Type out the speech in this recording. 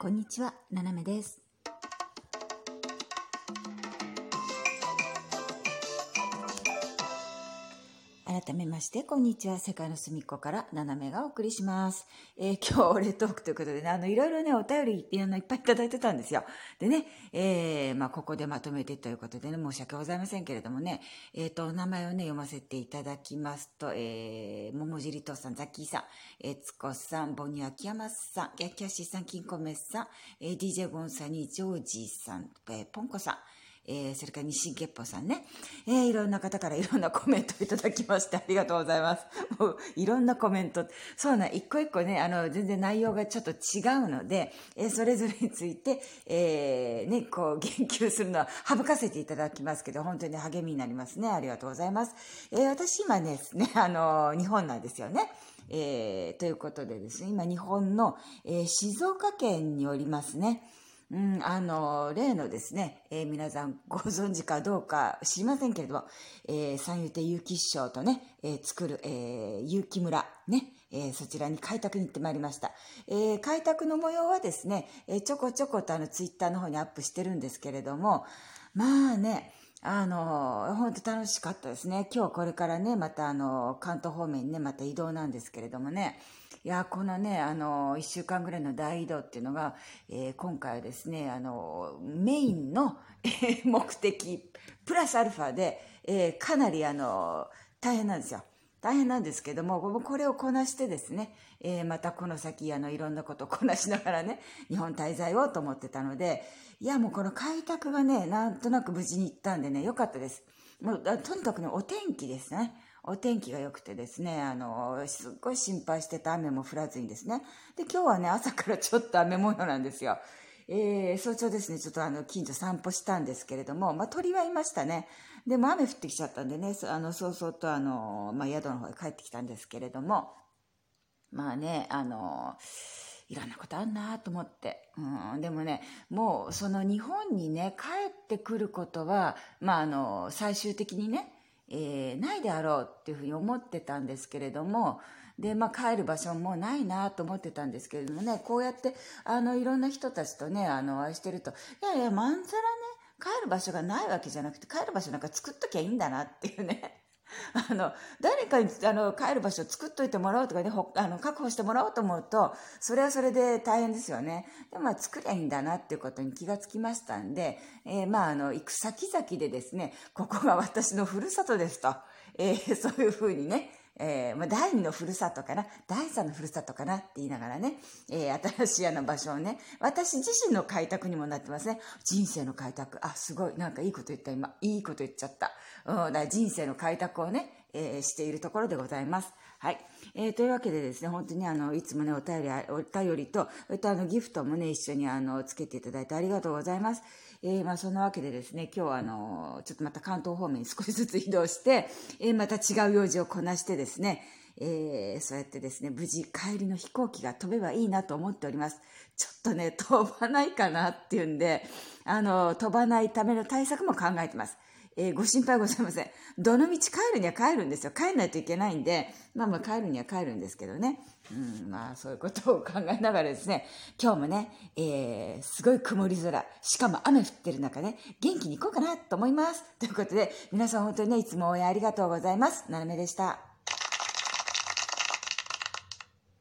こんにちは、ななめです。改めまして、こんにちは。世界の隅っこから、ななめがお送りします。えー今日、俺トークということでね、あの、いろいろね、お便り、あの、いっぱいいただいてたんですよ。でね、えーまあ、ここでまとめてということでね、申し訳ございませんけれどもね、えっ、と、お名前をね、読ませていただきますと、えー、桃尻とさん、ザッキーさん、え、つこさん、ボニー秋山さん、やキャッシーさん、キンコメさん、えー、DJ ゴンさんにジョージさん、えー、ポンコさん、えー、それから日清月歩さんね、えー、いろんな方からいろんなコメントをいただきましてありがとうございます。もういろんなコメント。そうな、一個一個ね、あの、全然内容がちょっと違うので、えーそれぞれについて、えーね、こう、言及するのは省かせていただきますけど、本当に励みになりますね。ありがとうございます。えー私今ね、ね、あの、日本なんですよね。えーということでですね、今日本の、えー静岡県におりますね。うん、あの、例のですね、えー皆さんご存知かどうか知りませんけれども、えー三遊亭結城師匠とね、えー作る、えー、結城村、ね、えーそちらに開拓に行ってまいりました。えー開拓の模様はですね、えーちょこちょことあの、ツイッターの方にアップしてるんですけれども、まあね、あの、本当楽しかったですね。今日これからね、またあの、関東方面にね、また移動なんですけれどもね、いや、このね、あの、一週間ぐらいの大移動っていうのが、えー今回はですね、あの、メインの、えー目的、プラスアルファで、えーかなりあの、大変なんですよ。大変なんですけども、これをこなしてですね、えーまたこの先、あの、いろんなことをこなしながらね、日本滞在をと思ってたので、いや、もうこの開拓がね、なんとなく無事に行ったんでね、よかったです。もう、とにかくね、お天気ですね。お天気が良くてですね、あの、すっごい心配してた雨も降らずにですね。で、今日はね、朝からちょっと雨模様なんですよ。えー早朝ですね、ちょっとあの、近所散歩したんですけれども、まあ、鳥はいましたね。でも雨降ってきちゃったんでね、そあの、そうそうとあの、まあ、宿の方へ帰ってきたんですけれども、まあね、あの、いろんなことあんなと思って。うん、でもね、もうその日本にね、帰ってくることは、まああの、最終的にね、えーないであろうっていうふうに思ってたんですけれども、で、まあ帰る場所もないなと思ってたんですけれどもね、こうやって、あの、いろんな人たちとね、あの、愛してると、いやいや、まんざらね、帰る場所がないわけじゃなくて、帰る場所なんか作っときゃいいんだなっていうね。あの、誰かにあの帰る場所を作っといてもらおうとかね、ほあの確保してもらおうと思うと、それはそれで大変ですよね。でもまあ作りゃいいんだなっていうことに気がつきましたんで、えーまああの、行く先々でですね、ここが私のふるさとですと、えーそういうふうにね、えーまあ、第二のふるさとかな、第三のふるさとかなって言いながらね、えー新しいあの場所をね、私自身の開拓にもなってますね。人生の開拓。あ、すごい。なんかいいこと言った今。いいこと言っちゃった。うん、だ人生の開拓をね、えーしているところでございます。はい。えーというわけでですね、本当にあの、いつもね、お便り、お便りと、それとあの、ギフトもね、一緒にあの、つけていただいてありがとうございます。えーまあ、そんなわけでですね、今日はあの、ちょっとまた関東方面に少しずつ移動して、えーまた違う用事をこなしてですね、えーそうやってですね、無事帰りの飛行機が飛べばいいなと思っております。ちょっとね、飛ばないかなっていうんで、あの、飛ばないための対策も考えてます。えーご心配ございません。どの道帰るには帰るんですよ。帰んないといけないんで、まあまあ帰るには帰るんですけどね。うん、まあそういうことを考えながらですね、今日もね、えーすごい曇り空、しかも雨降ってる中ね、元気に行こうかなと思います。ということで、皆さん本当にね、いつも応援ありがとうございます。ななめでした。